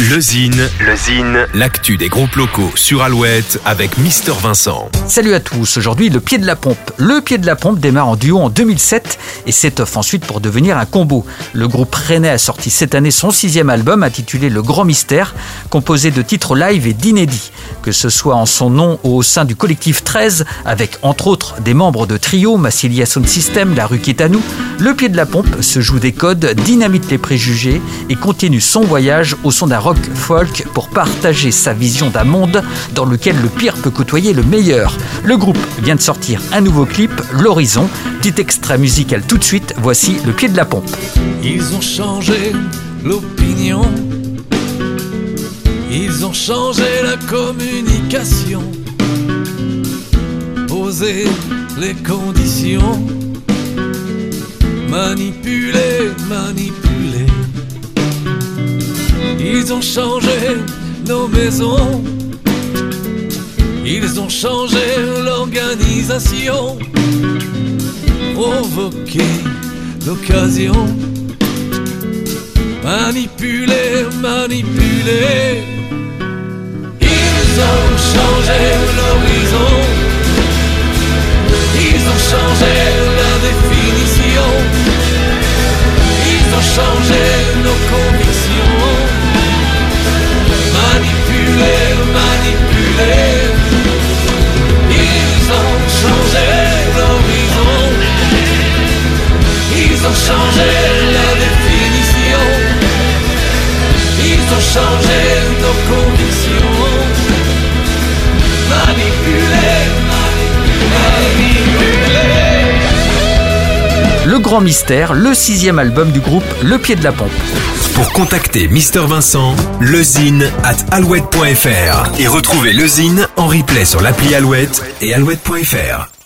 Le Zine, le Zine, l'actu des groupes locaux sur Alouette avec Mister Vincent. Salut à tous, aujourd'hui le pied de la pompe. Le pied de la pompe démarre en duo en 2007 et s'étoffe ensuite pour devenir un combo. Le groupe rennais a sorti cette année son sixième album intitulé Le Grand Mystère, composé de titres live et d'inédits. Que ce soit en son nom ou au sein du collectif 13, avec entre autres des membres de Trio, Massilia Sound System, La Rue qui est à nous, le pied de la pompe se joue des codes, dynamite les préjugés et continue son voyage au son d'un folk pour partager sa vision d'un monde dans lequel le pire peut côtoyer le meilleur. Le groupe vient de sortir un nouveau clip, L'Horizon. Petit extrait musical tout de suite, voici le pied de la pompe. Ils ont changé l'opinion. Ils ont changé la communication. Poser les conditions. Manipuler, manipuler. Ils ont changé nos maisons. Ils ont changé l'organisation. Provoqué l'occasion. Manipuler, manipuler. Ils ont changé l'horizon. Le Grand Mystère, le sixième album du groupe Le Pied de la Pompe. Pour contacter Mister Vincent, lezine at alouette.fr et retrouver le Zine en replay sur l'appli Alouette et alouette.fr.